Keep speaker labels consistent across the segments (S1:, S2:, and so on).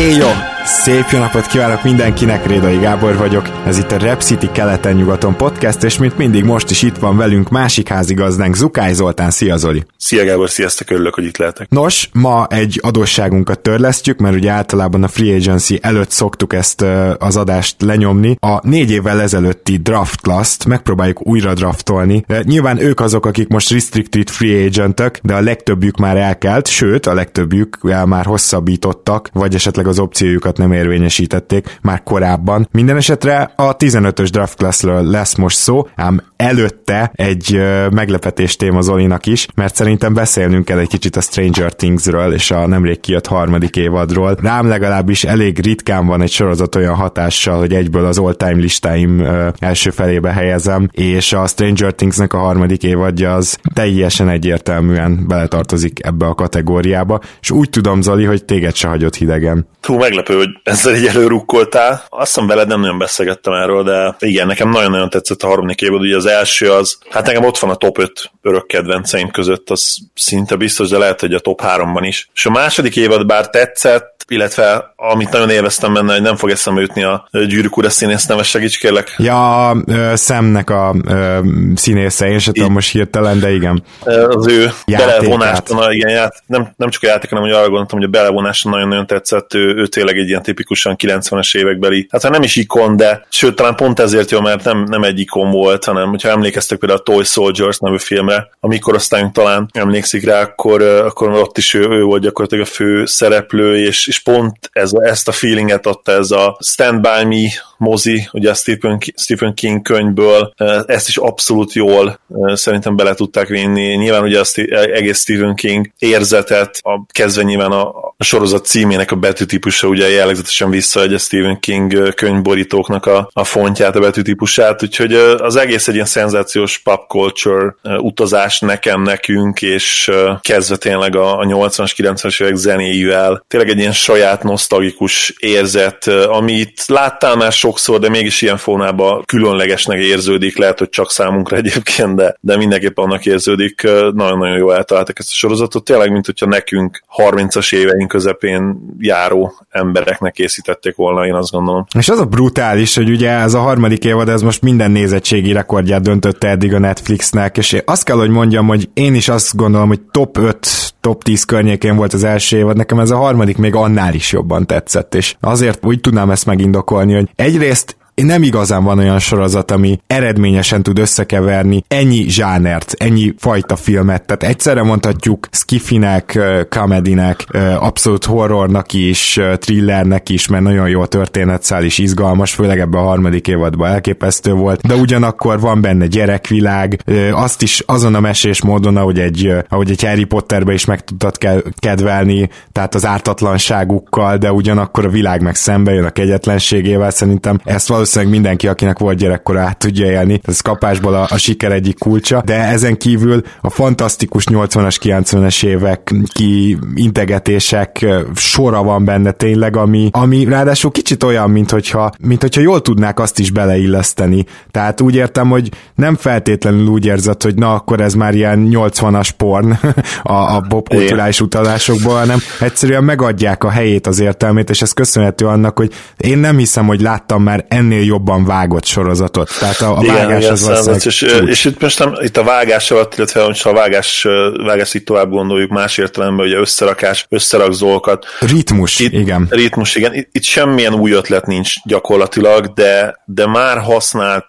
S1: Hey yo, Szép jó napot kívánok mindenkinek, Rédai Gábor vagyok. Ez itt a Rep City keleten-nyugaton podcast, és mint mindig most is itt van velünk másik házigazdánk, Zukály Zoltán. Szia Zoli!
S2: Szia Gábor, sziasztok, örülök, hogy itt lehetek.
S1: Nos, ma egy adósságunkat törlesztjük, mert ugye általában a Free Agency előtt szoktuk ezt az adást lenyomni. A négy évvel ezelőtti draft class megpróbáljuk újra draftolni. Nyilván ők azok, akik most restricted free agentök, de a legtöbbjük már elkelt, sőt, a legtöbbjük már hosszabbítottak, vagy esetleg az opciójukat nem érvényesítették már korábban. Minden esetre a 15-ös draft classről lesz most szó, ám előtte egy meglepetés téma Zolinak is, mert szerintem beszélnünk kell egy kicsit a Stranger Thingsről és a nemrég kijött harmadik évadról. Rám legalábbis elég ritkán van egy sorozat olyan hatással, hogy egyből az all-time listáim első felébe helyezem, és a Stranger Thingsnek a harmadik évadja az teljesen egyértelműen beletartozik ebbe a kategóriába, és úgy tudom, Zoli, hogy téged se hagyott hidegen.
S2: Hú, meglepő, hogy ezzel egy előrukkoltál. Azt hiszem veled nem nagyon beszélgettem erről, de igen, nekem nagyon-nagyon tetszett a harmadik évad, ugye az első az, hát nekem ott van a top 5 örök kedvenceim között, az szinte biztos, de lehet, hogy a top 3-ban is. És a második évad bár tetszett, illetve amit nagyon élveztem benne, hogy nem fog eszembe jutni a gyűrűk ura színész neves segíts kérlek.
S1: Ja, szemnek a ö, színésze, én sem tudom most hirtelen, de igen.
S2: Az ő belevonása, igen, ját, nem, nem csak a játék, hanem hogy arra gondoltam, hogy a belevonása nagyon-nagyon tetszett, ő, ő tényleg egy ilyen tipikusan 90-es évekbeli, hát nem is ikon, de sőt, talán pont ezért jó, mert nem, nem egy ikon volt, hanem hogyha emlékeztek például a Toy Soldiers nevű filmre, amikor aztán talán emlékszik rá, akkor, akkor ott is ő, ő volt gyakorlatilag a fő szereplő, és, és pont ez, ezt a feelinget adta ez a Stand By Me mozi, ugye a Stephen, Stephen King könyvből, ezt is abszolút jól szerintem bele tudták vinni. Nyilván ugye az egész Stephen King érzetet, a kezdve nyilván a, a sorozat címének a betűtípusa ugye jellegzetesen visszaadja Stephen King könyvborítóknak a, a fontját, a betűtípusát, úgyhogy az egész egy ilyen szenzációs pop culture utazás nekem, nekünk, és kezdve tényleg a, a 80-as, 90-es évek zenéjével, tényleg egy ilyen saját nosztalgikus érzet, amit láttál már sokszor, de mégis ilyen formában különlegesnek érződik, lehet, hogy csak számunkra egyébként, de, de mindenképp annak érződik, nagyon-nagyon jól eltaláltak ezt a sorozatot, tényleg, mint hogyha nekünk 30-as éveink közepén járó embereknek készítették volna, én azt gondolom.
S1: És az a brutális, hogy ugye ez a harmadik évad, ez most minden nézettségi rekordját döntötte eddig a Netflixnek, és azt kell, hogy mondjam, hogy én is azt gondolom, hogy top 5 top 10 környékén volt az első évad, nekem ez a harmadik még annál is jobban tetszett, és azért úgy tudnám ezt megindokolni, hogy egyrészt nem igazán van olyan sorozat, ami eredményesen tud összekeverni ennyi zsánert, ennyi fajta filmet, tehát egyszerre mondhatjuk skifinek, comedy-nek, abszolút horrornak is, thrillernek is, mert nagyon jó a történetszál is izgalmas, főleg ebben a harmadik évadban elképesztő volt, de ugyanakkor van benne gyerekvilág, azt is azon a mesés módon, ahogy egy, ahogy egy Harry Potterbe is meg tudtad kedvelni, tehát az ártatlanságukkal, de ugyanakkor a világ meg szembe jön a kegyetlenségével, szerintem ezt valószínűleg valószínűleg mindenki, akinek volt gyerekkora át tudja élni. Ez kapásból a, a siker egyik kulcsa, de ezen kívül a fantasztikus 80-as, 90-es évek ki integetések sora van benne tényleg, ami, ami ráadásul kicsit olyan, mint hogyha, mint hogyha jól tudnák azt is beleilleszteni. Tehát úgy értem, hogy nem feltétlenül úgy érzed, hogy na akkor ez már ilyen 80-as porn a, a popkulturális utalásokból, hanem egyszerűen megadják a helyét az értelmét, és ez köszönhető annak, hogy én nem hiszem, hogy láttam már ennél ennél jobban vágott sorozatot. Tehát a, a igen, vágás igen, az
S2: valószínűleg és, és, itt most nem, itt a vágás alatt, illetve ha a vágás, vágás itt tovább gondoljuk más értelemben, ugye összerakás, összerak zolkat.
S1: Ritmus,
S2: itt,
S1: igen.
S2: Ritmus, igen. Itt, itt semmilyen új ötlet nincs gyakorlatilag, de, de már használt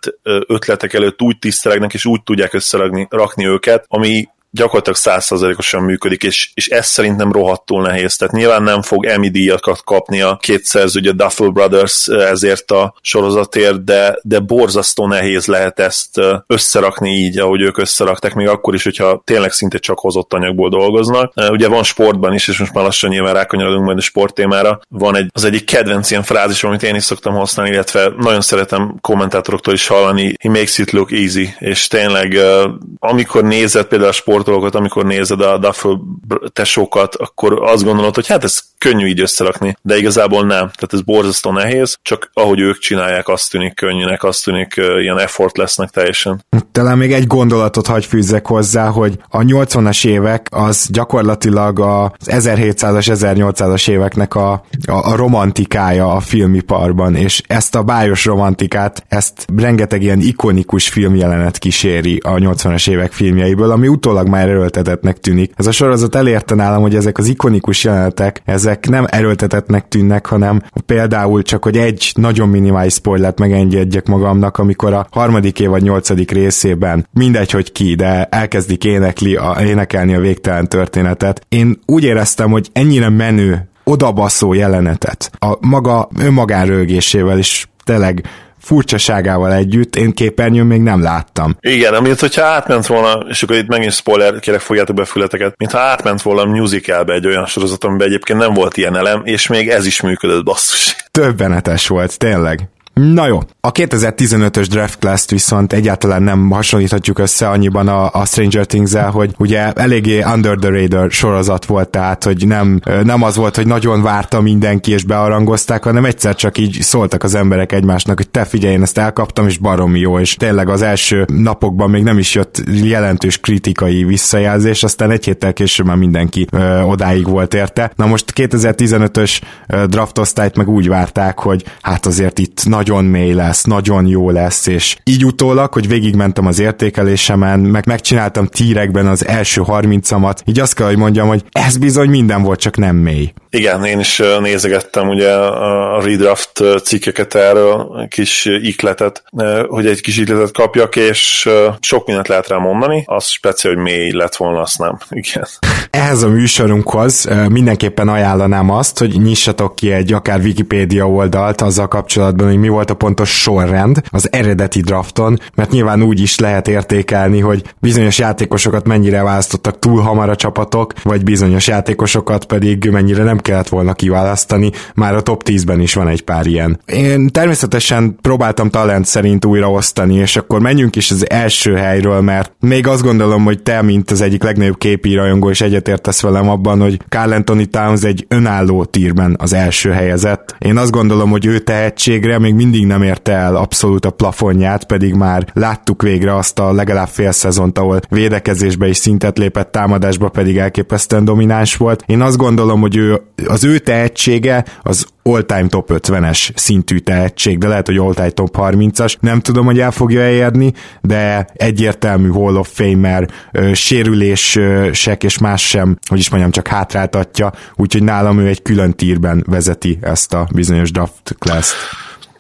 S2: ötletek előtt úgy tisztelegnek, és úgy tudják összerakni rakni őket, ami gyakorlatilag százszerzalékosan működik, és, és ez szerintem rohadtul nehéz. Tehát nyilván nem fog Emmy díjakat kapni a két szerző, ugye Duffel Brothers ezért a sorozatért, de, de borzasztó nehéz lehet ezt összerakni így, ahogy ők összerakták, még akkor is, hogyha tényleg szinte csak hozott anyagból dolgoznak. Ugye van sportban is, és most már lassan nyilván rákanyarodunk majd a sport témára, van egy, az egyik kedvenc ilyen frázis, amit én is szoktam használni, illetve nagyon szeretem kommentátoroktól is hallani, he makes it look easy, és tényleg amikor nézed például a sportolókat, amikor nézed a Duffel tesókat, akkor azt gondolod, hogy hát ez könnyű így összerakni, de igazából nem. Tehát ez borzasztó nehéz, csak ahogy ők csinálják, azt tűnik könnyűnek, azt tűnik ilyen effort lesznek teljesen.
S1: Talán még egy gondolatot hagy fűzzek hozzá, hogy a 80-as évek az gyakorlatilag az 1700-as, 1800-as éveknek a, a, a romantikája a filmiparban, és ezt a bájos romantikát, ezt rengeteg ilyen ikonikus filmjelenet kíséri a 80-as évek filmjeiből, ami utólag már erőltetetnek tűnik. Ez a sorozat elérte nálam, hogy ezek az ikonikus jelenetek, ezek nem erőltetetnek tűnnek, hanem például csak, hogy egy nagyon minimális spoilert megengedjek magamnak, amikor a harmadik évad nyolcadik részében, mindegy, hogy ki, de elkezdik énekli a, énekelni a végtelen történetet. Én úgy éreztem, hogy ennyire menő odabaszó jelenetet a maga önmagán rögésével is tényleg furcsaságával együtt én képernyőn még nem láttam.
S2: Igen, amint hogyha átment volna, és akkor itt megint spoiler, kérek fogjátok be a fületeket, mintha átment volna a musicalbe egy olyan sorozat, amiben egyébként nem volt ilyen elem, és még ez is működött, basszus.
S1: Többenetes volt, tényleg. Na jó, a 2015-ös draft class viszont egyáltalán nem hasonlíthatjuk össze annyiban a, a Stranger Things-el, hogy ugye eléggé under the radar sorozat volt, tehát hogy nem, nem az volt, hogy nagyon várta mindenki és bearangozták, hanem egyszer csak így szóltak az emberek egymásnak, hogy te figyelj, én ezt elkaptam, és baromi jó, és tényleg az első napokban még nem is jött jelentős kritikai visszajelzés, aztán egy héttel később már mindenki ö, odáig volt érte. Na most 2015-ös draft osztályt meg úgy várták, hogy hát azért itt nagy nagyon mély lesz, nagyon jó lesz, és így utólag, hogy végigmentem az értékelésemen, meg megcsináltam tírekben az első 30-amat, így azt kell, hogy mondjam, hogy ez bizony minden volt, csak nem mély.
S2: Igen, én is nézegettem ugye a redraft cikkeket erről, kis ikletet, hogy egy kis ikletet kapjak, és sok mindent lehet rá mondani, az speciál, hogy mély lett volna, azt nem. Igen.
S1: Ehhez a műsorunkhoz mindenképpen ajánlanám azt, hogy nyissatok ki egy akár Wikipédia oldalt azzal kapcsolatban, hogy mi volt a pontos sorrend az eredeti drafton, mert nyilván úgy is lehet értékelni, hogy bizonyos játékosokat mennyire választottak túl hamar a csapatok, vagy bizonyos játékosokat pedig mennyire nem kellett volna kiválasztani, már a top 10-ben is van egy pár ilyen. Én természetesen próbáltam talent szerint újraosztani, és akkor menjünk is az első helyről, mert még azt gondolom, hogy te, mint az egyik legnagyobb képi rajongó, és egyetértesz velem abban, hogy Carl Anthony Towns egy önálló tírben az első helyezett. Én azt gondolom, hogy ő tehetségre még mindig nem érte el abszolút a plafonját, pedig már láttuk végre azt a legalább fél szezont, ahol védekezésbe is szintet lépett, támadásba pedig elképesztően domináns volt. Én azt gondolom, hogy ő az ő tehetsége az all-time top 50-es szintű tehetség, de lehet, hogy all-time top 30-as. Nem tudom, hogy el fogja elérni, de egyértelmű Hall of Famer, sérülések és más sem, hogy is mondjam, csak hátráltatja, úgyhogy nálam ő egy külön tírben vezeti ezt a bizonyos draft class-t.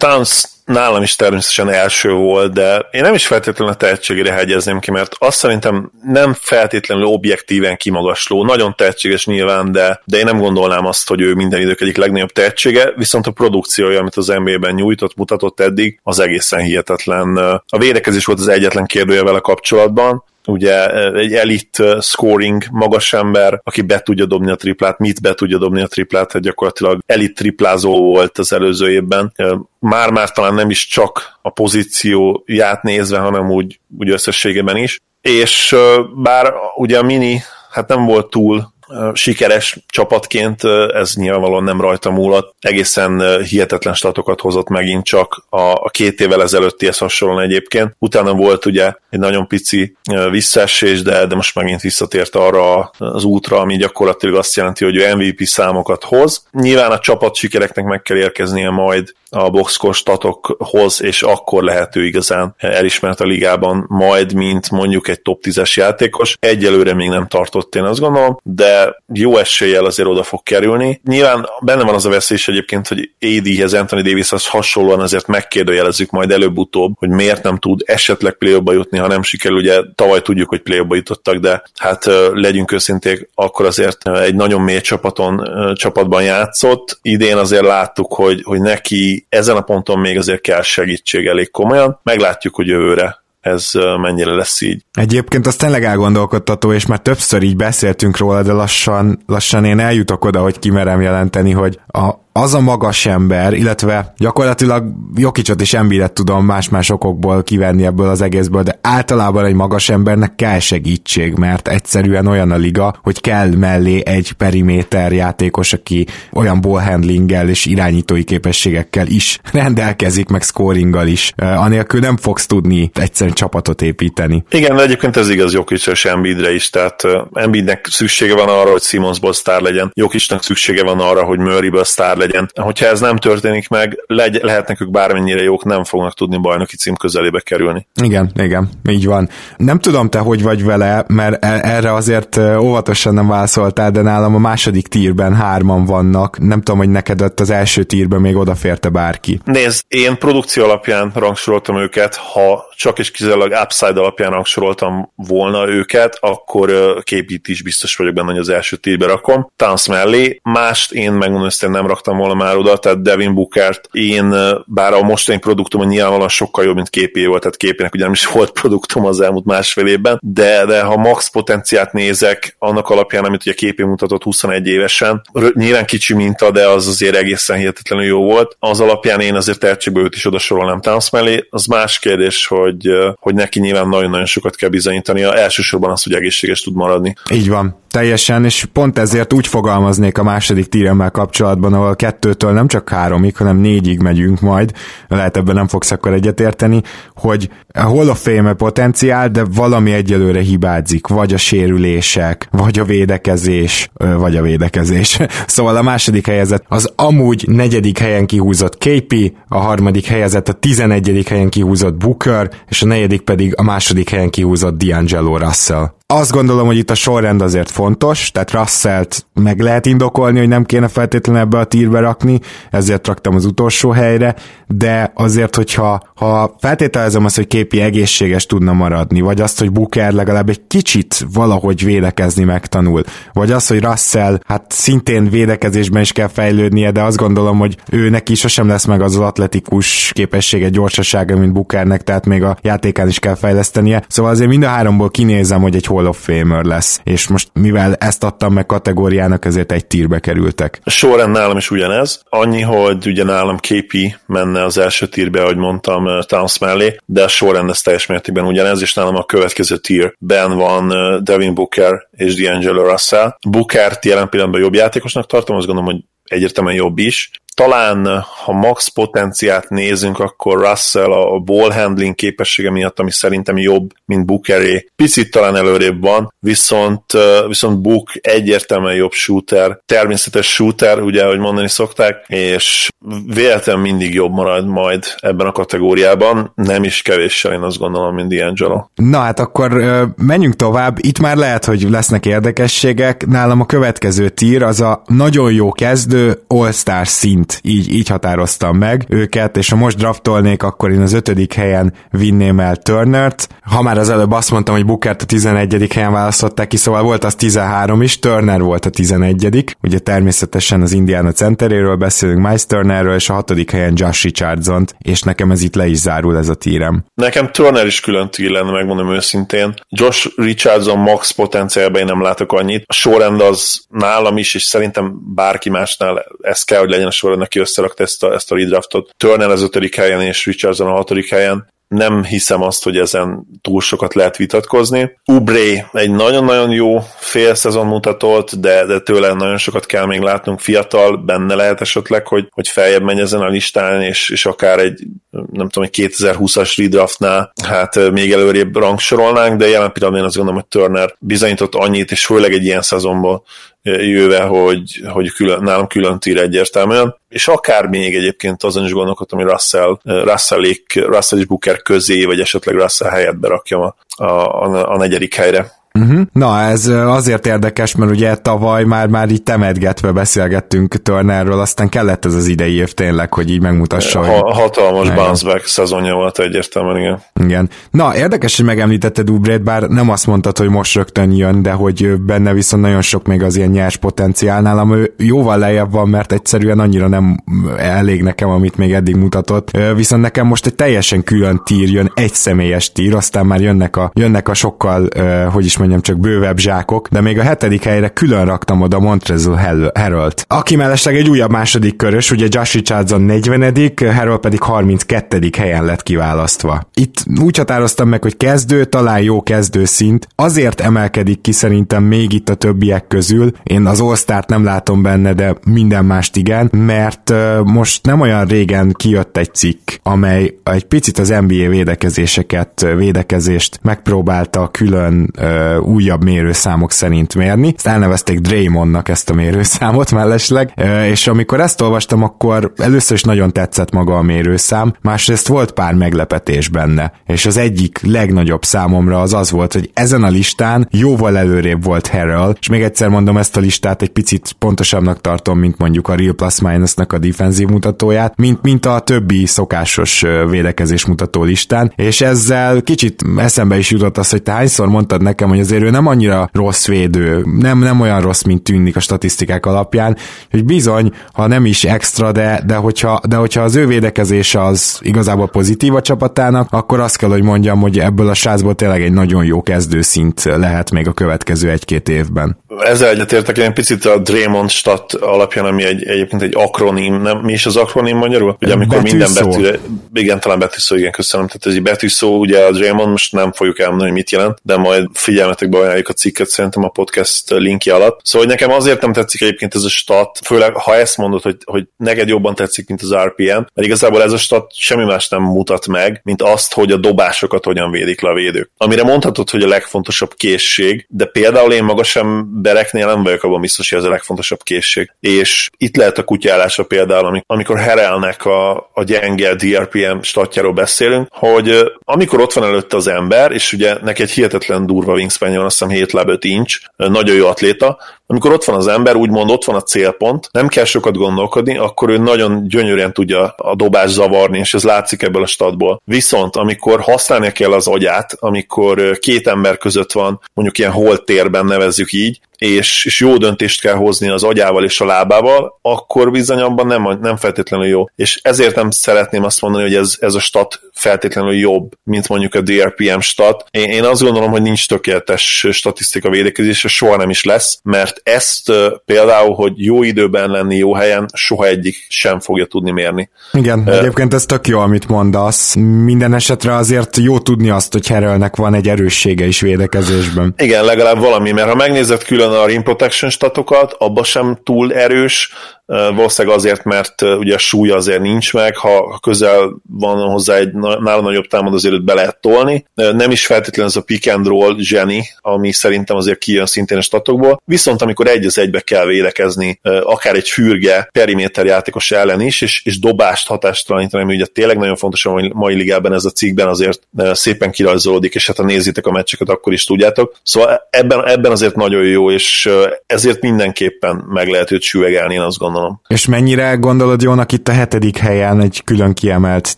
S2: Towns nálam is természetesen első volt, de én nem is feltétlenül a tehetségére hegyezném ki, mert azt szerintem nem feltétlenül objektíven kimagasló, nagyon tehetséges nyilván, de, de én nem gondolnám azt, hogy ő minden idők egyik legnagyobb tehetsége, viszont a produkciója, amit az NBA-ben nyújtott, mutatott eddig, az egészen hihetetlen. A védekezés volt az egyetlen kérdője vele kapcsolatban, ugye egy elit scoring magas ember, aki be tudja dobni a triplát, mit be tudja dobni a triplát, hát gyakorlatilag elit triplázó volt az előző évben. Már-már talán nem is csak a pozícióját nézve, hanem úgy, úgy összességében is. És bár ugye a mini hát nem volt túl sikeres csapatként, ez nyilvánvalóan nem rajta múlott. Egészen hihetetlen statokat hozott megint csak a, a két évvel ezelőttihez hasonlóan egyébként. Utána volt ugye egy nagyon pici visszaesés, de, de most megint visszatért arra az útra, ami gyakorlatilag azt jelenti, hogy ő MVP számokat hoz. Nyilván a csapat sikereknek meg kell érkeznie majd a boxkor statokhoz, és akkor lehető igazán elismert a ligában, majd mint mondjuk egy top 10-es játékos. Egyelőre még nem tartott, én azt gondolom, de jó eséllyel azért oda fog kerülni. Nyilván benne van az a veszély is egyébként, hogy AD-hez, Anthony Davishez hasonlóan azért megkérdőjelezzük majd előbb-utóbb, hogy miért nem tud esetleg play jutni, ha nem sikerül. Ugye tavaly tudjuk, hogy play jutottak, de hát legyünk őszinték, akkor azért egy nagyon mély csapaton, csapatban játszott. Idén azért láttuk, hogy, hogy neki ezen a ponton még azért kell segítség elég komolyan. Meglátjuk, hogy jövőre ez mennyire lesz így.
S1: Egyébként az tényleg elgondolkodtató, és már többször így beszéltünk róla, de lassan, lassan én eljutok oda, hogy kimerem jelenteni, hogy a, az a magas ember, illetve gyakorlatilag Jokicsot és Embiidet tudom más-más okokból kivenni ebből az egészből, de általában egy magas embernek kell segítség, mert egyszerűen olyan a liga, hogy kell mellé egy periméter játékos, aki olyan ballhandlinggel és irányítói képességekkel is rendelkezik, meg scoringgal is. Anélkül nem fogsz tudni egyszerűen csapatot építeni.
S2: Igen, de egyébként ez igaz Jokic és Embiidre is, tehát Embiidnek szüksége van arra, hogy Simonsból sztár legyen, Jokicnak szüksége van arra, hogy Murrayből sztár legyen. Hogyha ez nem történik meg, legy, lehetnek ők bármennyire jók, nem fognak tudni bajnoki cím közelébe kerülni.
S1: Igen, igen, így van. Nem tudom te, hogy vagy vele, mert e- erre azért óvatosan nem válaszoltál, de nálam a második tírben hárman vannak. Nem tudom, hogy neked ott az első tírben még odaférte bárki.
S2: Nézd, én produkció alapján rangsoroltam őket, ha csak és kizárólag upside alapján rangsoroltam volna őket, akkor képít is biztos vagyok benne, hogy az első tírbe rakom. Towns mellé, mást én megmondom, hogy nem raktam volna már oda, tehát Devin Bookert én, bár a mostani produktum nyilvánvalóan sokkal jobb, mint képé volt, tehát képének ugye nem is volt produktum az elmúlt másfél évben, de, de ha max potenciát nézek, annak alapján, amit ugye képé mutatott 21 évesen, nyilván kicsi minta, de az azért egészen hihetetlenül jó volt. Az alapján én azért tehetségből őt is oda sorolnám Towns mellé. Az más kérdés, hogy, hogy neki nyilván nagyon-nagyon sokat kell bizonyítania, elsősorban az, hogy egészséges tud maradni.
S1: Így van, teljesen, és pont ezért úgy fogalmaznék a második tíremmel kapcsolatban, ahol kettőtől nem csak háromig, hanem négyig megyünk majd, lehet ebben nem fogsz akkor egyetérteni, hogy a Hall of Fame potenciál, de valami egyelőre hibázik, vagy a sérülések, vagy a védekezés, vagy a védekezés. Szóval a második helyezett az amúgy negyedik helyen kihúzott KP, a harmadik helyezett a tizenegyedik helyen kihúzott Booker, és a negyedik pedig a második helyen kihúzott D'Angelo Russell. Azt gondolom, hogy itt a sorrend azért fontos, tehát Russellt meg lehet indokolni, hogy nem kéne feltétlenül ebbe a tírbe rakni, ezért raktam az utolsó helyre, de azért, hogyha ha feltételezem azt, hogy képi egészséges tudna maradni, vagy azt, hogy Booker legalább egy kicsit valahogy védekezni megtanul, vagy az, hogy Russell hát szintén védekezésben is kell fejlődnie, de azt gondolom, hogy ő neki sosem lesz meg az, atletikus képessége, gyorsasága, mint Bookernek, tehát még a játékán is kell fejlesztenie. Szóval azért mind a háromból kinézem, hogy egy Hall of Famer lesz, és most mivel ezt adtam meg kategóriának, ezért egy tírbe kerültek.
S2: A sorrend nálam is ugyanez, annyi, hogy ugye nálam KP menne az első tírbe, ahogy mondtam, uh, Towns mellé, de a sorrend ez teljes mértékben ugyanez, és nálam a következő tírben van uh, Devin Booker és D'Angelo Russell. Bookert jelen pillanatban jobb játékosnak tartom, azt gondolom, hogy egyértelműen jobb is, talán, ha max potenciát nézünk, akkor Russell a ball handling képessége miatt, ami szerintem jobb, mint Bookeré, picit talán előrébb van, viszont, viszont Book egyértelműen jobb shooter, természetes shooter, ugye, ahogy mondani szokták, és véletlenül mindig jobb marad majd ebben a kategóriában, nem is kevéssel én azt gondolom, mint D'Angelo.
S1: Na hát akkor menjünk tovább, itt már lehet, hogy lesznek érdekességek, nálam a következő tír az a nagyon jó kezdő All-Star szint így, így határoztam meg őket, és ha most draftolnék, akkor én az ötödik helyen vinném el Turnert. Ha már az előbb azt mondtam, hogy Bookert a 11. helyen választották ki, szóval volt az 13 is, Turner volt a 11. Ugye természetesen az Indiana centeréről beszélünk, Miles Turnerről, és a hatodik helyen Josh richardson és nekem ez itt le is zárul ez a tírem.
S2: Nekem Turner is külön tír lenne, megmondom őszintén. Josh Richardson max potenciálban én nem látok annyit. A sorrend az nálam is, és szerintem bárki másnál ez kell, hogy legyen a sorrend aki összerakta ezt a, ezt a redraftot. Turner az ötödik helyen és Richardson a hatodik helyen nem hiszem azt, hogy ezen túl sokat lehet vitatkozni. Ubré egy nagyon-nagyon jó fél szezon mutatott, de, de tőle nagyon sokat kell még látnunk. Fiatal, benne lehet esetleg, hogy, hogy feljebb megy ezen a listán, és, és akár egy, nem tudom, egy 2020-as redraftnál hát még előrébb rangsorolnánk, de jelen pillanatban én azt gondolom, hogy Turner bizonyított annyit, és főleg egy ilyen szezonból jöve, hogy, hogy külön, nálam külön tír egyértelműen, és akár még egyébként azon is gondolkodtam, hogy Russell, Russell, Russell és Booker közé, vagy esetleg Russell helyett berakjam a, a, a negyedik helyre.
S1: Uh-huh. Na, ez azért érdekes, mert ugye tavaly már, már így temetgetve beszélgettünk Turnerről, aztán kellett ez az idei év tényleg, hogy így megmutassa.
S2: Ha, hogy... Hatalmas bounce back szezonja volt egyértelműen, igen.
S1: Igen. Na, érdekes, hogy megemlítetted Ubrét, bár nem azt mondtad, hogy most rögtön jön, de hogy benne viszont nagyon sok még az ilyen nyers potenciál. Nálam ő jóval lejjebb van, mert egyszerűen annyira nem elég nekem, amit még eddig mutatott. Viszont nekem most egy teljesen külön tír jön, egy személyes tír, aztán már jönnek a, jönnek a sokkal, hogy is mondjam, csak bővebb zsákok, de még a hetedik helyre külön raktam oda Montrezl Herald. Aki mellesleg egy újabb második körös, ugye Josh Richardson 40 Harold pedig 32 helyen lett kiválasztva. Itt úgy határoztam meg, hogy kezdő, talán jó kezdő szint, azért emelkedik ki szerintem még itt a többiek közül, én az all nem látom benne, de minden mást igen, mert most nem olyan régen kijött egy cikk, amely egy picit az NBA védekezéseket, védekezést megpróbálta külön uh, újabb mérőszámok szerint mérni. Ezt elnevezték Draymondnak ezt a mérőszámot mellesleg, és amikor ezt olvastam, akkor először is nagyon tetszett maga a mérőszám, másrészt volt pár meglepetés benne, és az egyik legnagyobb számomra az az volt, hogy ezen a listán jóval előrébb volt Harrell, és még egyszer mondom ezt a listát egy picit pontosabbnak tartom, mint mondjuk a Real Plus Minusnak a defensív mutatóját, mint, mint a többi szokásos védekezés mutató listán, és ezzel kicsit eszembe is jutott az, hogy te hányszor mondtad nekem, hogy azért ő nem annyira rossz védő, nem, nem olyan rossz, mint tűnik a statisztikák alapján, hogy bizony, ha nem is extra, de, de, hogyha, de hogyha az ő védekezése az igazából pozitív a csapatának, akkor azt kell, hogy mondjam, hogy ebből a srácból tényleg egy nagyon jó kezdőszint lehet még a következő egy-két évben.
S2: Ezzel egyetértek, én picit a Draymond stat alapján, ami egy, egyébként egy akronim, nem, mi is az akronim magyarul? Ugye amikor betűszó. minden betű, igen, talán betűszó, igen, köszönöm, tehát ez egy betűszó, ugye a Draymond most nem fogjuk elmondani, hogy mit jelent, de majd figyelmetekbe ajánljuk a cikket szerintem a podcast linkje alatt. Szóval hogy nekem azért nem tetszik egyébként ez a stat, főleg ha ezt mondod, hogy, hogy neked jobban tetszik, mint az RPM, mert igazából ez a stat semmi más nem mutat meg, mint azt, hogy a dobásokat hogyan védik le a védők. Amire mondhatod, hogy a legfontosabb készség, de például én maga sem bereknél nem vagyok abban biztos, hogy ez a legfontosabb készség. És itt lehet a kutyálása például, amikor Herelnek a, a gyenge DRPM statjáról beszélünk, hogy amikor ott van előtte az ember, és ugye neki egy hihetetlen durva wingspan van, azt hiszem 7 láb 5 inch, nagyon jó atléta, amikor ott van az ember, úgymond ott van a célpont, nem kell sokat gondolkodni, akkor ő nagyon gyönyörűen tudja a dobás zavarni, és ez látszik ebből a statból. Viszont amikor használnia kell az agyát, amikor két ember között van, mondjuk ilyen holtérben nevezzük így, és, és jó döntést kell hozni az agyával és a lábával, akkor bizony abban nem, nem feltétlenül jó. És ezért nem szeretném azt mondani, hogy ez, ez a stat feltétlenül jobb, mint mondjuk a DRPM stat. Én, én azt gondolom, hogy nincs tökéletes statisztika védekezés, és soha nem is lesz, mert ezt például, hogy jó időben lenni jó helyen, soha egyik sem fogja tudni mérni.
S1: Igen, uh, egyébként ez tök jó, amit mondasz. Minden esetre azért jó tudni azt, hogy Herölnek van egy erőssége is védekezésben.
S2: Igen, legalább valami, mert ha megnézed külön a rim protection statokat, abba sem túl erős, valószínűleg azért, mert ugye a súly azért nincs meg, ha közel van hozzá egy nála nagyobb támad, azért be lehet tolni. Nem is feltétlenül ez a pick and roll zseni, ami szerintem azért kijön szintén a statokból, viszont amikor egy az egybe kell védekezni, akár egy fürge periméter játékos ellen is, és, és dobást hatástalanítani, ami ugye tényleg nagyon fontos a mai ligában ez a cikkben azért szépen kirajzolódik, és hát ha nézitek a meccseket, akkor is tudjátok. Szóval ebben, ebben azért nagyon jó, és ezért mindenképpen meg lehet őt süvegelni, én azt gondolom gondolom.
S1: És mennyire gondolod jónak itt a hetedik helyen egy külön kiemelt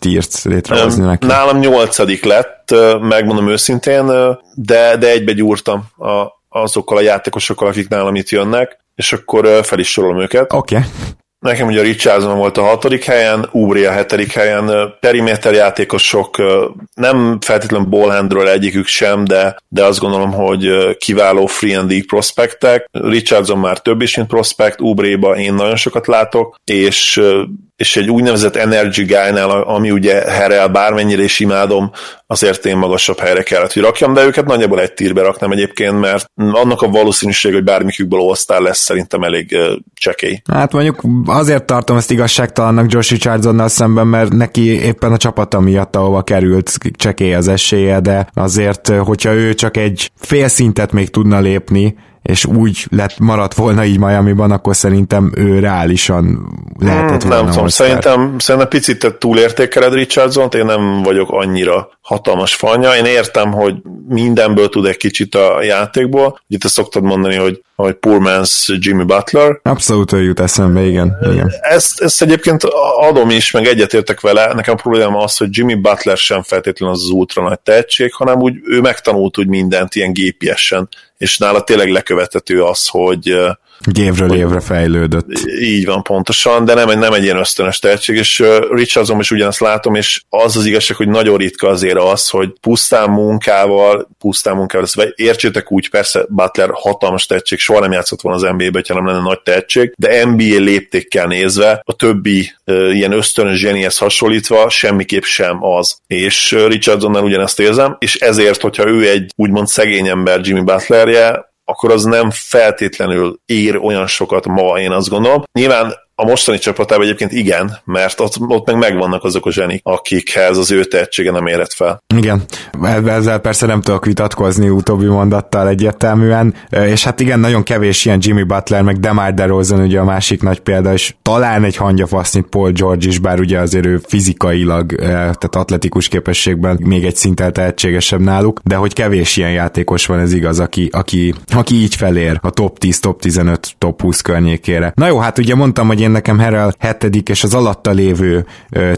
S1: tírt létrehozni neki?
S2: Nálam nyolcadik lett, megmondom őszintén, de, de egybe gyúrtam a, azokkal a játékosokkal, akik nálam itt jönnek, és akkor fel is sorolom őket.
S1: Oké. Okay.
S2: Nekem ugye Richardson volt a hatodik helyen, Úbri a hetedik helyen, periméter játékosok, nem feltétlenül ballhandről egyikük sem, de, de azt gondolom, hogy kiváló free and league prospektek. Richardson már több is, mint prospekt, Úbréba én nagyon sokat látok, és és egy úgynevezett energy guy-nál, ami ugye Herel bármennyire is imádom, azért én magasabb helyre kellett, hogy rakjam, de őket nagyjából egy tírbe raknám egyébként, mert annak a valószínűség, hogy bármikükből osztál lesz, szerintem elég uh, csekély.
S1: Hát mondjuk azért tartom ezt igazságtalannak Josh Richardsonnal szemben, mert neki éppen a csapata miatt, ahova került, csekély az esélye, de azért, hogyha ő csak egy fél szintet még tudna lépni, és úgy lett, maradt volna így Miami-ban, akkor szerintem ő reálisan lehetett hmm, volna
S2: Nem tudom, szerintem, szerintem picit túlértékeled richardson én nem vagyok annyira hatalmas fanya. Én értem, hogy mindenből tud egy kicsit a játékból. Ugye te szoktad mondani, hogy, hogy poor man's Jimmy Butler.
S1: Abszolút ő jut eszembe, igen. igen.
S2: Ezt, ezt egyébként adom is, meg egyetértek vele. Nekem a probléma az, hogy Jimmy Butler sem feltétlenül az, ultra nagy tehetség, hanem úgy ő megtanult úgy mindent ilyen gépiesen, és nála tényleg lekövetető az, hogy
S1: Évről hogy, évre fejlődött.
S2: Így van, pontosan, de nem, nem egy ilyen ösztönös tehetség, és Richardson is ugyanezt látom, és az az igazság, hogy nagyon ritka azért az, hogy pusztán munkával, pusztán munkával, ezt értsétek úgy, persze Butler hatalmas tehetség, soha nem játszott volna az NBA-be, ha nem lenne nagy tehetség, de NBA léptékkel nézve a többi uh, ilyen ösztönös zsenihez hasonlítva semmiképp sem az. És Richardsonnal ugyanezt érzem, és ezért, hogyha ő egy úgymond szegény ember Jimmy Butlerje, akkor az nem feltétlenül ér olyan sokat ma, én azt gondolom. Nyilván a mostani csapatában egyébként igen, mert ott, ott meg megvannak azok a zsenik, akikhez az ő tehetsége nem érett fel.
S1: Igen, ezzel persze nem tudok vitatkozni utóbbi mondattal egyértelműen, és hát igen, nagyon kevés ilyen Jimmy Butler, meg Demar DeRozan ugye a másik nagy példa, és talán egy hangyafaszni Paul George is, bár ugye azért ő fizikailag, tehát atletikus képességben még egy szinten tehetségesebb náluk, de hogy kevés ilyen játékos van, ez igaz, aki, aki, aki így felér a top 10, top 15, top 20 környékére. Na jó, hát ugye mondtam, hogy én nekem Herel hetedik és az alatta lévő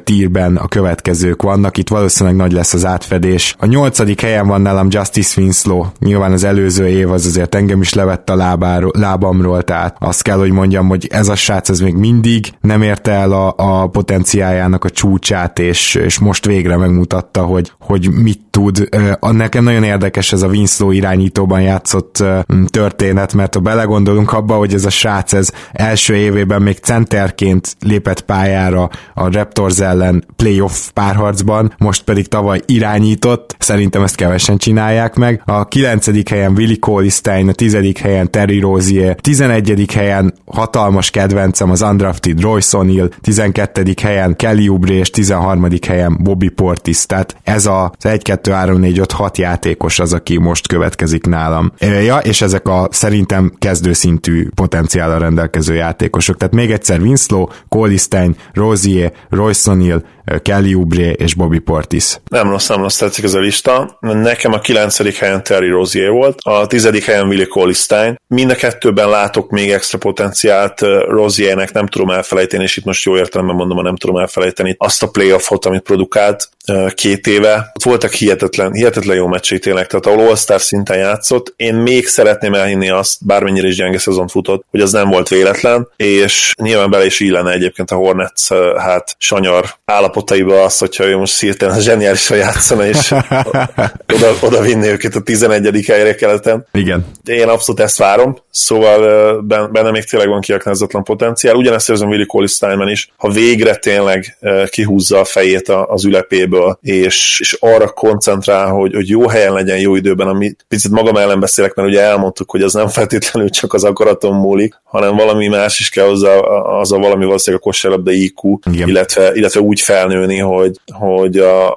S1: tírben a következők vannak, itt valószínűleg nagy lesz az átfedés. A nyolcadik helyen van nálam Justice Winslow, nyilván az előző év az azért engem is levett a lábáról, lábamról, tehát azt kell, hogy mondjam, hogy ez a srác ez még mindig nem érte el a, a potenciájának a csúcsát, és, és most végre megmutatta, hogy, hogy mit tud. Nekem nagyon érdekes ez a Winslow irányítóban játszott történet, mert ha belegondolunk abba, hogy ez a srác ez első évében még centerként lépett pályára a Raptors ellen playoff párharcban, most pedig tavaly irányított, szerintem ezt kevesen csinálják meg. A kilencedik helyen Willi Colistein, a tizedik helyen Terry Rozier, tizenegyedik helyen hatalmas kedvencem az undrafted Royce O'Neal, tizenkettedik helyen Kelly Oubre és tizenharmadik helyen Bobby Portis, tehát ez az 1, 2, 3, 4, 5, 6 játékos az, aki most következik nálam. Ja, és ezek a szerintem kezdőszintű potenciállal rendelkező játékosok. Tehát még egyszer Winslow, Colistein, Rozier, Royce O'Neal, Kelly Oubre és Bobby Portis.
S2: Nem rossz, nem rossz tetszik ez a lista. Nekem a 9. helyen Terry Rozier volt, a 10. helyen Willie Colistein. Mind a kettőben látok még extra potenciált Roziernek, nem tudom elfelejteni, és itt most jó értelemben mondom, nem tudom elfelejteni azt a playoffot, amit produkált két éve. Voltak hihetetlen, hihetetlen jó meccsei tényleg, tehát ahol All-Star szinten játszott. Én még szeretném elhinni azt, bármennyire is gyenge szezon futott, hogy az nem volt véletlen, és nyilván bele is illene egyébként a Hornets hát sanyar állapotaiba azt, hogyha ő most szírten zseniálisan játszana, és oda, oda vinni őket a 11. helyre keleten.
S1: Igen.
S2: Én abszolút ezt várom, szóval benne még tényleg van kiaknázatlan potenciál. Ugyanezt érzem Willi Colisztányban is, ha végre tényleg kihúzza a fejét az ülepéből, és, és arra koncentrál, hogy, hogy jó helyen legyen jó időben, ami picit magam ellen beszélek, mert ugye elmondtuk, hogy az nem feltétlenül csak az akaraton múlik, hanem valami más is kell hozzá, az a valami valószínűleg a kosárlabda IQ, illetve, illetve úgy felnőni, hogy, hogy a,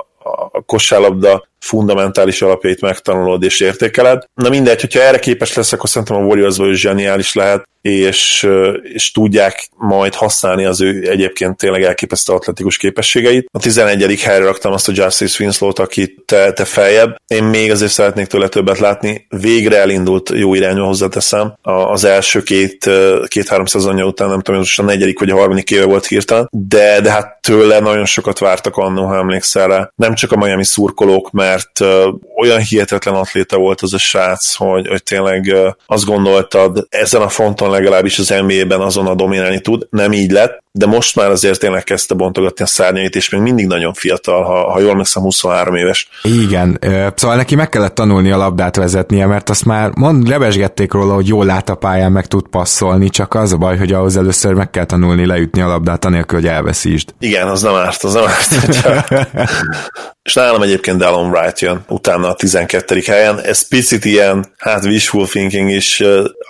S2: a kosárlabda fundamentális alapjait megtanulod és értékeled. Na mindegy, hogyha erre képes lesz, akkor szerintem a warriors is zseniális lehet, és, és tudják majd használni az ő egyébként tényleg elképesztő atletikus képességeit. A 11. helyre raktam azt a Justice Winslow-t, aki te, te feljebb. Én még azért szeretnék tőle többet látni. Végre elindult jó irányba hozzáteszem. Az első két, két-három szezonja után, nem tudom, most a negyedik vagy a harmadik éve volt hirtelen, de, de hát tőle nagyon sokat vártak annó, ha emlékszel rá. Nem csak a Miami szurkolók, mert olyan hihetetlen atléta volt az a srác, hogy, hogy tényleg azt gondoltad, ezen a fronton legalábbis az NBA-ben azonnal dominálni tud, nem így lett, de most már azért tényleg kezdte bontogatni a szárnyait, és még mindig nagyon fiatal, ha, ha jól megszem 23 éves.
S1: Igen, szóval neki meg kellett tanulni a labdát vezetnie, mert azt már mond, lebesgették róla, hogy jól lát a pályán, meg tud passzolni, csak az a baj, hogy ahhoz először meg kell tanulni leütni a labdát, anélkül, hogy elveszítsd.
S2: Igen, az nem árt, az nem árt. és nálam egyébként Dallon Wright jön utána a 12. helyen. Ez picit ilyen, hát wishful thinking is,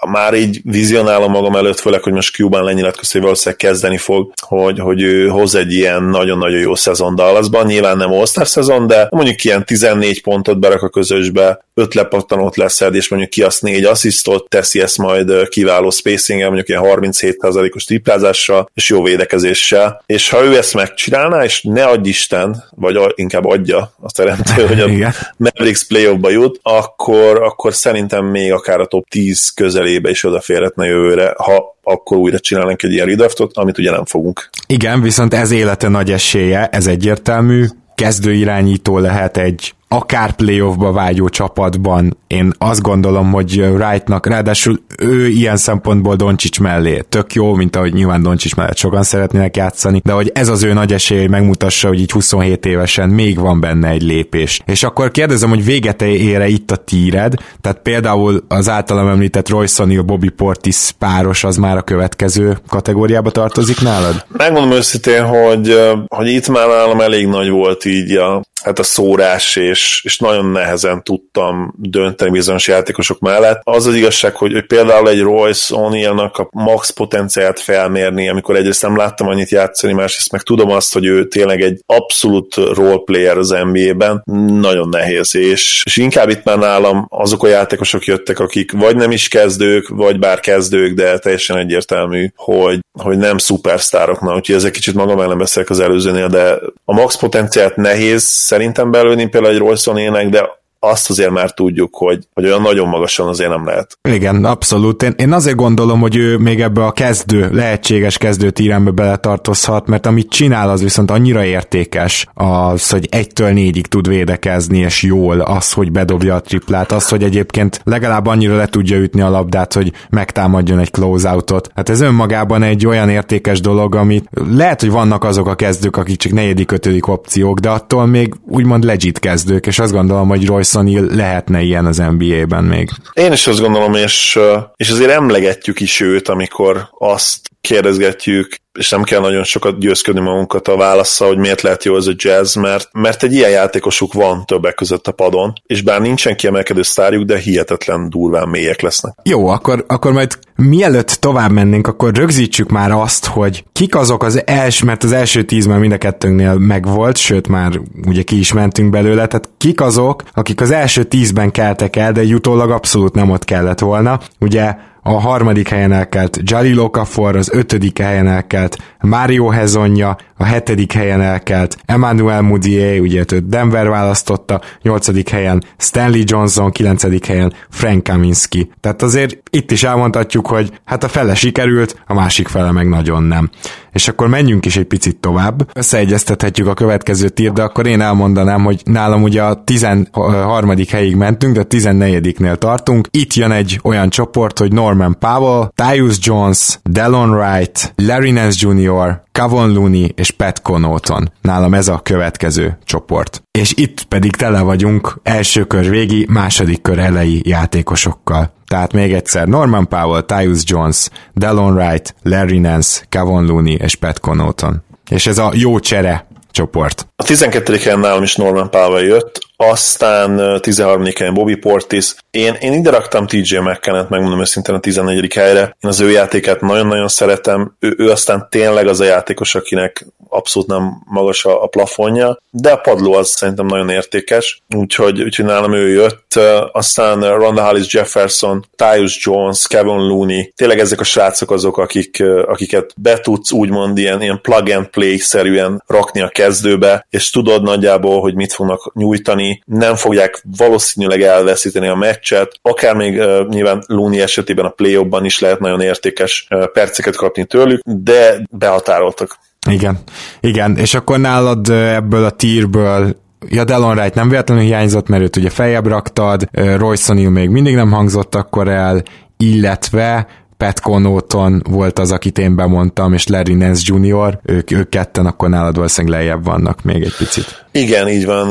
S2: már így vizionálom magam előtt, főleg, hogy most Cuban lenyilatkozta, hogy valószínűleg kezdeni fog, hogy, hogy ő hoz egy ilyen nagyon-nagyon jó szezon Dallasban, nyilván nem all szezon, de mondjuk ilyen 14 pontot berak a közösbe, öt lepattanót leszed, és mondjuk ki azt négy asszisztot, teszi ezt majd kiváló spacing mondjuk ilyen 37%-os triplázással, és jó védekezéssel, és ha ő ezt megcsinálná, és ne adj Isten, vagy inkább adja a teremtő, hogy a Mavericks playoffba jut, akkor, akkor szerintem még akár a top 10 közelébe is odaférhetne jövőre, ha akkor újra csinálnánk egy ilyen redraftot, amit ugye nem fogunk.
S1: Igen, viszont ez élete nagy esélye, ez egyértelmű, kezdőirányító lehet egy akár playoffba vágyó csapatban, én azt gondolom, hogy Wrightnak, ráadásul ő ilyen szempontból Doncsics mellé tök jó, mint ahogy nyilván Doncsics mellett sokan szeretnének játszani, de hogy ez az ő nagy esély, hogy megmutassa, hogy így 27 évesen még van benne egy lépés. És akkor kérdezem, hogy véget ére itt a tíred, tehát például az általam említett Royce O'Neal, Bobby Portis páros az már a következő kategóriába tartozik nálad?
S2: Megmondom őszintén, hogy, hogy itt már nálam elég nagy volt így a, hát a szórás, és, és nagyon nehezen tudtam dönteni bizonyos játékosok mellett. Az az igazság, hogy, hogy például egy Royce O'Neal-nak a max potenciált felmérni, amikor egyrészt nem láttam annyit játszani, másrészt meg tudom azt, hogy ő tényleg egy abszolút roleplayer az NBA-ben, nagyon nehéz, és, és inkább itt már nálam azok a játékosok jöttek, akik vagy nem is kezdők, vagy bár kezdők, de teljesen egyértelmű, hogy, hogy nem szupersztárok, na, úgyhogy ezek kicsit magam ellen beszélek az előzőnél, de a max potenciált nehéz szerintem belőni például egy Royce de azt azért már tudjuk, hogy, hogy olyan nagyon magasan azért nem lehet.
S1: Igen, abszolút. Én, én azért gondolom, hogy ő még ebbe a kezdő, lehetséges kezdő tírembe beletartozhat, mert amit csinál, az viszont annyira értékes, az, hogy egytől négyig tud védekezni, és jól, az, hogy bedobja a triplát, az, hogy egyébként legalább annyira le tudja ütni a labdát, hogy megtámadjon egy closeoutot. Hát ez önmagában egy olyan értékes dolog, amit lehet, hogy vannak azok a kezdők, akik csak negyedik, ötödik opciók, de attól még úgymond legit kezdők, és azt gondolom, hogy Royce Royce lehetne ilyen az NBA-ben még.
S2: Én is azt gondolom, és, és azért emlegetjük is őt, amikor azt kérdezgetjük, és nem kell nagyon sokat győzködni magunkat a válasza, hogy miért lehet jó ez a jazz, mert, mert egy ilyen játékosuk van többek között a padon, és bár nincsen kiemelkedő sztárjuk, de hihetetlen durván mélyek lesznek.
S1: Jó, akkor, akkor majd mielőtt tovább mennénk, akkor rögzítsük már azt, hogy kik azok az első, mert az első tíz már mind a kettőnknél megvolt, sőt már ugye ki is mentünk belőle, tehát kik azok, akik az első tízben keltek el, de jutólag abszolút nem ott kellett volna. Ugye a harmadik helyen elkelt Jalil Okafor, az ötödik helyen elkelt Mario Hezonja, a hetedik helyen elkelt Emmanuel Mudier, ugye őt Denver választotta, nyolcadik helyen Stanley Johnson, kilencedik helyen Frank Kaminski. Tehát azért itt is elmondhatjuk, hogy hát a fele sikerült, a másik fele meg nagyon nem. És akkor menjünk is egy picit tovább, összeegyeztethetjük a következő tír, de akkor én elmondanám, hogy nálam ugye a 13. helyig mentünk, de a 14-nél tartunk. Itt jön egy olyan csoport, hogy Norman Powell, Tyus Jones, Delon Wright, Larry Nance Jr., Kavon Looney és Pat Connaughton. Nálam ez a következő csoport. És itt pedig tele vagyunk első kör végi, második kör elejé játékosokkal. Tehát még egyszer Norman Powell, Tyus Jones, Delon Wright, Larry Nance, Kavon Looney és Pat Connaughton. És ez a jó csere csoport.
S2: A 12. helyen nálam is Norman Powell jött, aztán 13. helyen Bobby Portis. Én, én ide raktam TJ McKennet, megmondom őszintén a 14. helyre. Én az ő játékát nagyon-nagyon szeretem. Ő, ő aztán tényleg az a játékos, akinek abszolút nem magas a, a plafonja, de a padló az szerintem nagyon értékes, úgyhogy, úgyhogy nálam ő jött. Aztán Ronda Hollis Jefferson, Tyus Jones, Kevin Looney, tényleg ezek a srácok azok, akik, akiket be tudsz úgymond ilyen, ilyen plug and play-szerűen rakni a kezdőbe, és tudod nagyjából, hogy mit fognak nyújtani, nem fogják valószínűleg elveszíteni a meccset, akár még uh, nyilván Looney esetében a play is lehet nagyon értékes uh, perceket kapni tőlük, de behatároltak.
S1: Igen, igen, és akkor nálad ebből a tírből Ja, Delon Wright nem véletlenül hiányzott, mert őt ugye feljebb raktad, Royce O'Neal még mindig nem hangzott akkor el, illetve Pat Connaughton volt az, akit én bemondtam, és Larry Nance Jr., ők, ők ketten akkor nálad valószínűleg lejjebb vannak még egy picit.
S2: Igen, így van.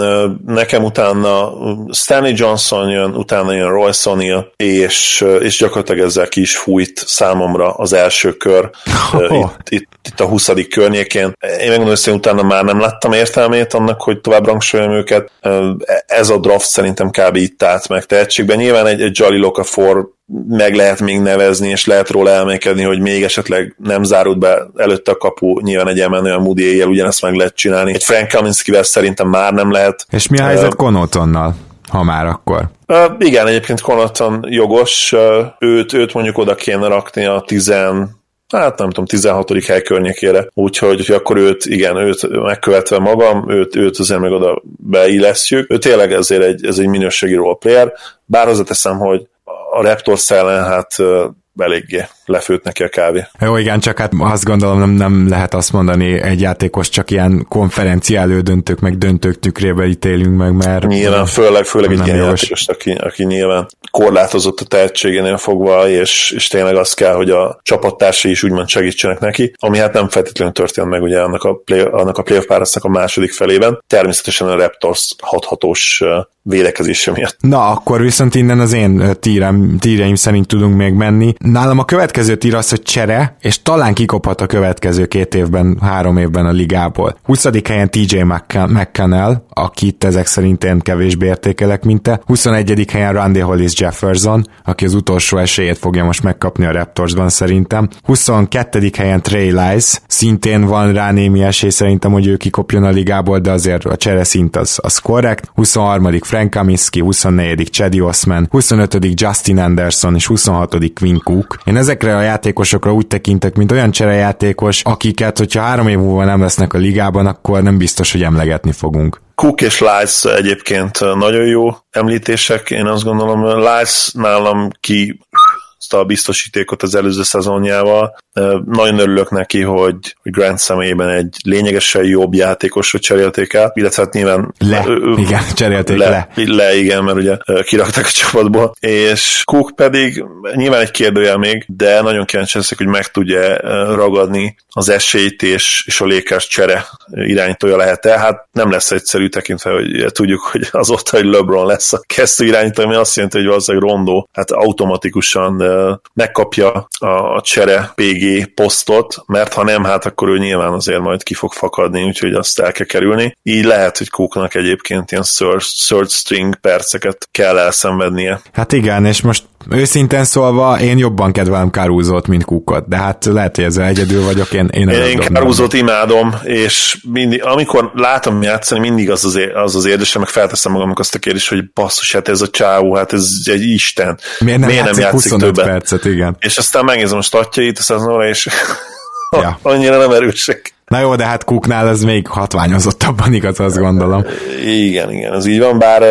S2: Nekem utána Stanley Johnson jön, utána jön Roy O'Neal, és, és gyakorlatilag ezzel ki is fújt számomra az első kör oh. itt, itt, itt, a 20. környékén. Én megmondom, hogy utána már nem láttam értelmét annak, hogy tovább rangsoljam őket. Ez a draft szerintem kb. itt állt meg tehetségben. Nyilván egy, egy Jolly Lokafor meg lehet még nevezni, és lehet róla elmékedni, hogy még esetleg nem zárult be előtte a kapu, nyilván egy emelni a Moody ugyanezt meg lehet csinálni. Egy Frank Kaminskivel szerintem már nem lehet.
S1: És mi a helyzet uh, Konotonnal? ha már akkor.
S2: Uh, igen, egyébként Connaughton jogos, uh, őt, őt mondjuk oda kéne rakni a 10 hát nem tudom, 16. hely környékére. Úgyhogy hogy akkor őt, igen, őt megkövetve magam, őt, őt azért meg oda beillesztjük. Ő tényleg ezért egy, ez egy minőségi roleplayer, bár hozzáteszem, hogy a Raptors ellen hát eléggé lefőtt neki a kávé.
S1: Jó, igen, csak hát azt gondolom nem, nem lehet azt mondani egy játékos csak ilyen konferencia elődöntők, meg döntők tükrébe ítélünk meg, mert...
S2: Nyilván, főleg, főleg egy ilyen játékos, aki, aki nyilván korlátozott a tehetségénél fogva, és, és tényleg az kell, hogy a csapattársai is úgymond segítsenek neki, ami hát nem feltétlenül történt meg ugye annak a, play, annak a playoff párosznak a második felében. Természetesen a Raptors hathatós védekezése miatt.
S1: Na, akkor viszont innen az én tírem, tíreim szerint tudunk még menni. Nálam a következő tír az, hogy csere, és talán kikophat a következő két évben, három évben a ligából. 20. helyen TJ McCannell, akit ezek szerint én kevésbé értékelek, mint te. 21. helyen Randy Hollis Jefferson, aki az utolsó esélyét fogja most megkapni a Raptorsban szerintem. 22. helyen Trey Lies, szintén van rá némi esély szerintem, hogy ő kikopjon a ligából, de azért a csere szint az, az korrekt. 23. Frank Kaminsky, 24. Chedi Osman, 25. Justin Anderson és 26. Quinn Cook. Én ezekre a játékosokra úgy tekintek, mint olyan cserejátékos, akiket, hogyha három év múlva nem lesznek a ligában, akkor nem biztos, hogy emlegetni fogunk.
S2: Cook és Lice egyébként nagyon jó említések, én azt gondolom, Lice nálam ki a biztosítékot az előző szezonjával. Nagyon örülök neki, hogy Grant személyében egy lényegesen jobb játékosra cserélték el, illetve hát nyilván...
S1: Le, ö, igen, cserélték le.
S2: Le, le igen, mert ugye kirakták a csapatból. És Cook pedig nyilván egy kérdőjel még, de nagyon kíváncsi leszek, hogy meg tudja ragadni az esélyt és, és a Lakers csere irányítója lehet-e. Hát nem lesz egyszerű tekintve, hogy tudjuk, hogy azóta, hogy LeBron lesz a kezdő irányító, ami azt jelenti, hogy valószínűleg Rondó hát automatikusan megkapja a csere PG posztot, mert ha nem, hát akkor ő nyilván azért majd ki fog fakadni, úgyhogy azt el kell kerülni. Így lehet, hogy Cooknak egyébként ilyen third, third string perceket kell elszenvednie.
S1: Hát igen, és most őszintén szólva én jobban kedvelem Kárúzót, mint Cookot, de hát lehet, hogy ezzel egyedül vagyok, én
S2: Én, én Kárúzót imádom, és mindig, amikor látom játszani, mindig az az, az, az érdésem, meg felteszem magamnak azt a kérdést, hogy basszus, hát ez a csáó, hát ez egy isten.
S1: Miért nem, Miért nem játszik 25 többet? percet, igen.
S2: És aztán megnézem a statjait a szezonra, és ja. annyira nem erősek.
S1: Na jó, de hát Cooknál ez még hatványozottabban igaz, azt gondolom.
S2: Igen, igen, ez így van, bár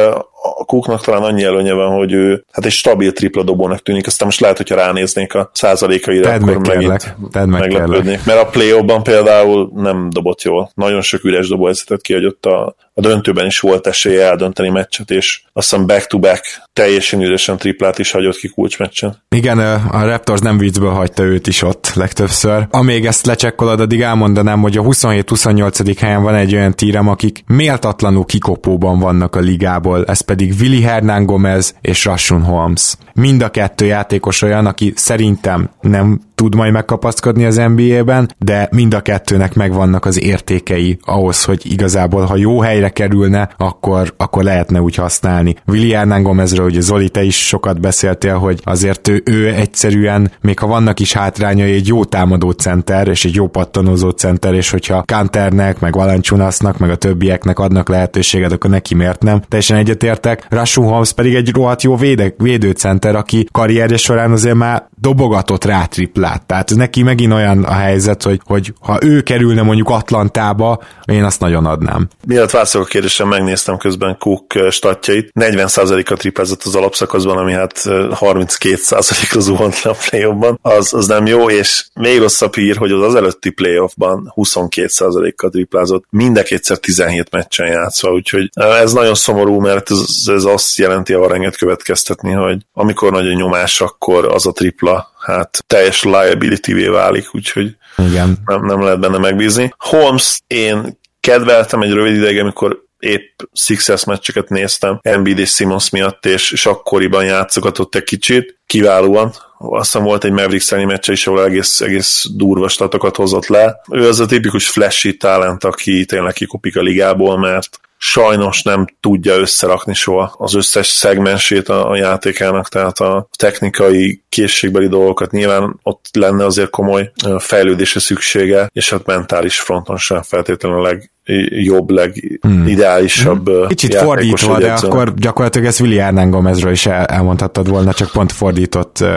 S2: a Cooknak talán annyi előnye van, hogy ő hát egy stabil tripla dobónak tűnik, aztán most lehet, hogyha ránéznék a százalékaira,
S1: Tedd akkor meg megint Tedd meg meglepődnék.
S2: Mert a play például nem dobott jól. Nagyon sok üres dobó kihagyott a, a döntőben is volt esélye eldönteni meccset, és azt hiszem back-to-back teljesen üresen triplát is hagyott ki kulcsmeccsen.
S1: Igen, a Raptors nem viccből hagyta őt is ott legtöbbször. Amíg ezt lecsekkolod, addig elmondanám, hogy a 27-28. helyen van egy olyan tírem, akik méltatlanul kikopóban vannak a ligából, ez pedig Willy Hernán Gomez és Rashun Holmes. Mind a kettő játékos olyan, aki szerintem nem tud majd megkapaszkodni az NBA-ben, de mind a kettőnek megvannak az értékei ahhoz, hogy igazából, ha jó helyre kerülne, akkor, akkor lehetne úgy használni. Willi Hernán Gomezről ugye Zoli, te is sokat beszéltél, hogy azért ő, ő egyszerűen, még ha vannak is hátrányai, egy jó támadó center, és egy jó pattanozó center, és hogyha Kanternek, meg Valanciunasnak, meg a többieknek adnak lehetőséget, akkor neki miért nem? Teljesen egyetértek. Rashun Holmes pedig egy rohadt jó véde, védőcenter, aki karrierje során azért már dobogatott rá triplát. Tehát neki megint olyan a helyzet, hogy, hogy ha ő kerülne mondjuk Atlantába, én azt nagyon adnám.
S2: Miatt válaszolok a kérdésem, megnéztem közben Cook statjait. 40%-a triplázott az alapszakaszban, ami hát 32%-ra zuhant le a playoffban. Az, az nem jó, és még rosszabb hír, hogy az az előtti playoffban 22%-kal triplázott. Mind kétszer 17 meccsen játszva, úgyhogy ez nagyon szomorú, mert ez, ez azt jelenti arra enged következtetni, hogy amikor nagy a nyomás, akkor az a tripla hát teljes liability-vé válik, úgyhogy
S1: Igen.
S2: Nem, nem lehet benne megbízni. Holmes én kedveltem egy rövid ideig, amikor épp Sixers meccseket néztem Embiid és Simons miatt, és, és akkoriban játszogatott egy kicsit, kiválóan. Azt hiszem volt egy Mavericks elleni meccse is, ahol egész, egész durva statokat hozott le. Ő az a tipikus flashy talent, aki tényleg kikopik a ligából, mert sajnos nem tudja összerakni soha az összes szegmensét a, a játékának, tehát a technikai készségbeli dolgokat nyilván ott lenne azért komoly fejlődése szüksége, és hát mentális fronton sem feltétlenül a leg, jobb, legideálisabb hmm.
S1: Kicsit fordítva, de akkor gyakorlatilag ezt Willi Hernán Gomezről is el, elmondhattad volna, csak pont fordított.
S2: Uh,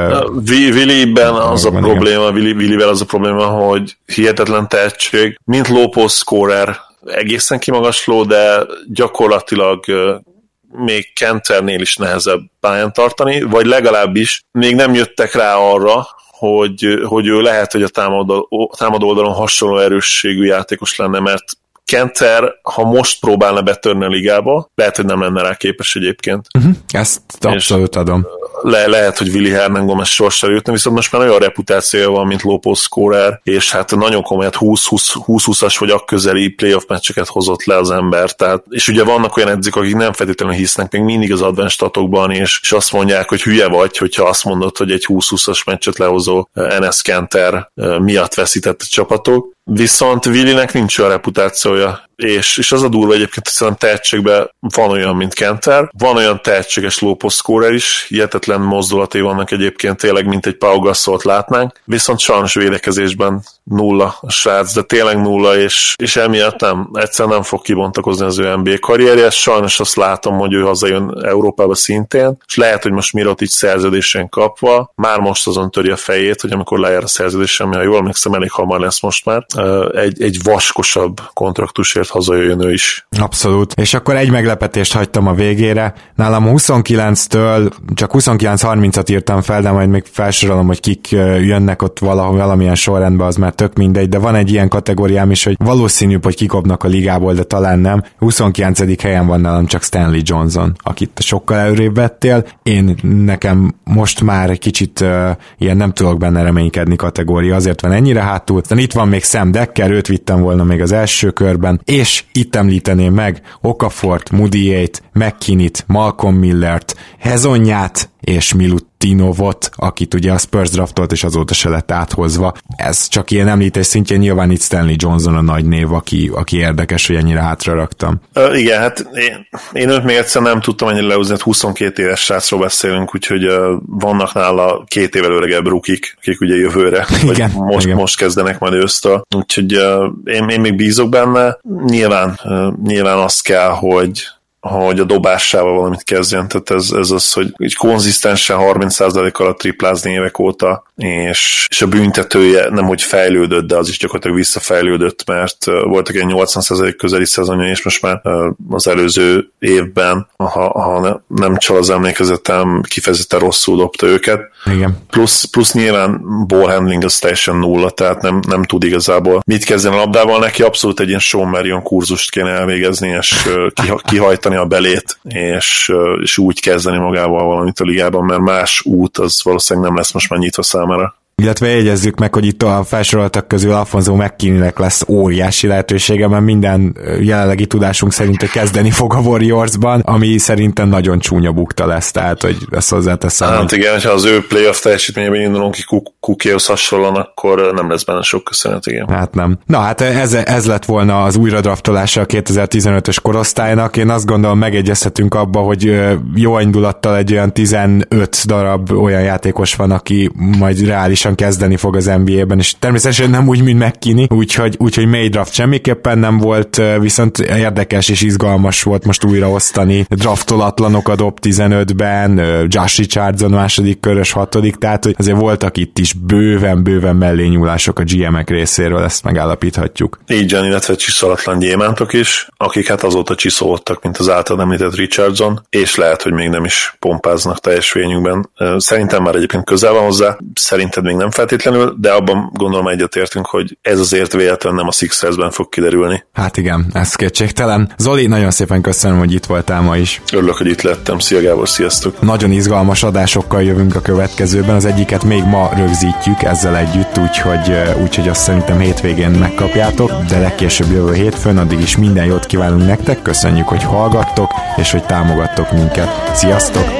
S2: Willi-ben az a probléma, Willi, Willi-vel az a probléma, hogy hihetetlen tehetség, mint low scorer, egészen kimagasló, de gyakorlatilag még Kenternél is nehezebb pályán tartani, vagy legalábbis még nem jöttek rá arra, hogy, hogy ő lehet, hogy a támadó, támadó oldalon hasonló erősségű játékos lenne, mert Kenter, ha most próbálna betörni a ligába, lehet, hogy nem lenne rá képes egyébként.
S1: Uh-huh. Ezt abszolút adom.
S2: Le, lehet, hogy Willi Hernan Gomez sorsra jutna, viszont most már olyan reputációja van, mint Lopez scorer, és hát nagyon komoly, 20-20-as hát vagy akközeli playoff meccseket hozott le az ember. Tehát, és ugye vannak olyan edzik, akik nem feltétlenül hisznek még mindig az advanced statokban, és, és azt mondják, hogy hülye vagy, hogyha azt mondod, hogy egy 20-20-as meccset lehozó NS Kenter eh, miatt veszített a csapatok viszont Willinek nincs olyan reputációja, és, és az a durva egyébként, hogy szerintem tehetségben van olyan, mint Kenter, van olyan tehetséges lóposzkórer is, hihetetlen mozdulaté vannak egyébként tényleg, mint egy Pau Gasolt látnánk, viszont sajnos védekezésben nulla a srác, de tényleg nulla, és, és emiatt nem, egyszerűen nem fog kibontakozni az ő NBA karrierje, sajnos azt látom, hogy ő hazajön Európába szintén, és lehet, hogy most Mirot így szerződésen kapva, már most azon töri a fejét, hogy amikor lejár a szerződésem, ha jól emlékszem, elég hamar lesz most már, egy, egy vaskosabb kontraktusért hazajöjjön ő is.
S1: Abszolút. És akkor egy meglepetést hagytam a végére. Nálam 29-től csak 29-30-at írtam fel, de majd még felsorolom, hogy kik jönnek ott valahol valamilyen sorrendben, az már tök mindegy, de van egy ilyen kategóriám is, hogy valószínűbb, hogy kikopnak a ligából, de talán nem. 29. helyen van nálam csak Stanley Johnson, akit sokkal előrébb vettél. Én nekem most már kicsit uh, ilyen nem tudok benne reménykedni kategória, azért van ennyire hátul. De itt van még Sam Decker, őt vittem volna még az első körben, és itt említeném meg Okafort, Mudiét, McKinney-t, Malcolm Millert, Hezonját és Milut Tinovot, akit ugye a Spurs draftolt, és azóta se lett áthozva. Ez csak ilyen említés szintjén nyilván itt Stanley Johnson a nagy név, aki, aki érdekes, hogy ennyire hátra raktam.
S2: Uh, igen, hát én, én őt még egyszer nem tudtam ennyire lehozni, hát 22 éves srácról beszélünk, úgyhogy uh, vannak nála két évvel öregebb rukik, akik ugye jövőre, igen, vagy most, igen. most kezdenek majd ősztől. Úgyhogy uh, én, én még bízok benne. Nyilván, uh, nyilván azt kell, hogy hogy a dobásával valamit kezdjen, tehát ez, ez az, hogy egy konzisztensen 30%-kal triplázni évek óta, és, és a büntetője nem hogy fejlődött, de az is gyakorlatilag visszafejlődött, mert voltak egy 80% közeli szezonja, és most már az előző évben, ha, ha nem csal az emlékezetem, kifejezetten rosszul dobta őket.
S1: Igen.
S2: Plusz, plusz nyilván ball handling az teljesen nulla, tehát nem, nem tud igazából mit kezdeni a labdával, neki abszolút egy ilyen Sean Marion kurzust kéne elvégezni, és kihajtani a belét, és, és úgy kezdeni magával valamit a ligában, mert más út az valószínűleg nem lesz most már nyitva számára Câmara.
S1: Illetve jegyezzük meg, hogy itt a felsoroltak közül Alfonso mckinney lesz óriási lehetősége, mert minden jelenlegi tudásunk szerint kezdeni fog a Warriorsban, ami szerintem nagyon csúnya bukta lesz, tehát hogy ezt hozzáteszem.
S2: Hát hogy... igen, ha az ő playoff teljesítményében indulunk ki Kukéhoz hasonlóan, akkor nem lesz benne sok köszönet, igen.
S1: Hát nem. Na hát ez, ez lett volna az újradraftolása a 2015-ös korosztálynak. Én azt gondolom megegyezhetünk abba, hogy jó indulattal egy olyan 15 darab olyan játékos van, aki majd reálisan lassan kezdeni fog az NBA-ben, és természetesen nem úgy, mint McKinney, úgyhogy, úgyhogy May draft semmiképpen nem volt, viszont érdekes és izgalmas volt most újra osztani. Draftolatlanok a dob 15-ben, Josh Richardson második körös hatodik, tehát hogy azért voltak itt is bőven-bőven mellényúlások a GM-ek részéről, ezt megállapíthatjuk.
S2: Így van, illetve csiszolatlan gyémántok is, akik hát azóta csiszolódtak, mint az által említett Richardson, és lehet, hogy még nem is pompáznak teljes fényükben. Szerintem már egyébként közel van hozzá, szerinted még nem feltétlenül, de abban gondolom egyetértünk, hogy ez azért véletlenül nem a Sixersben fog kiderülni.
S1: Hát igen, ez kétségtelen. Zoli, nagyon szépen köszönöm, hogy itt voltál ma is.
S2: Örülök, hogy itt lettem. Szia Gábor, sziasztok!
S1: Nagyon izgalmas adásokkal jövünk a következőben, az egyiket még ma rögzítjük ezzel együtt, úgyhogy, úgyhogy azt szerintem hétvégén megkapjátok, de legkésőbb jövő hétfőn, addig is minden jót kívánunk nektek, köszönjük, hogy hallgattok, és hogy támogattok minket. Sziasztok!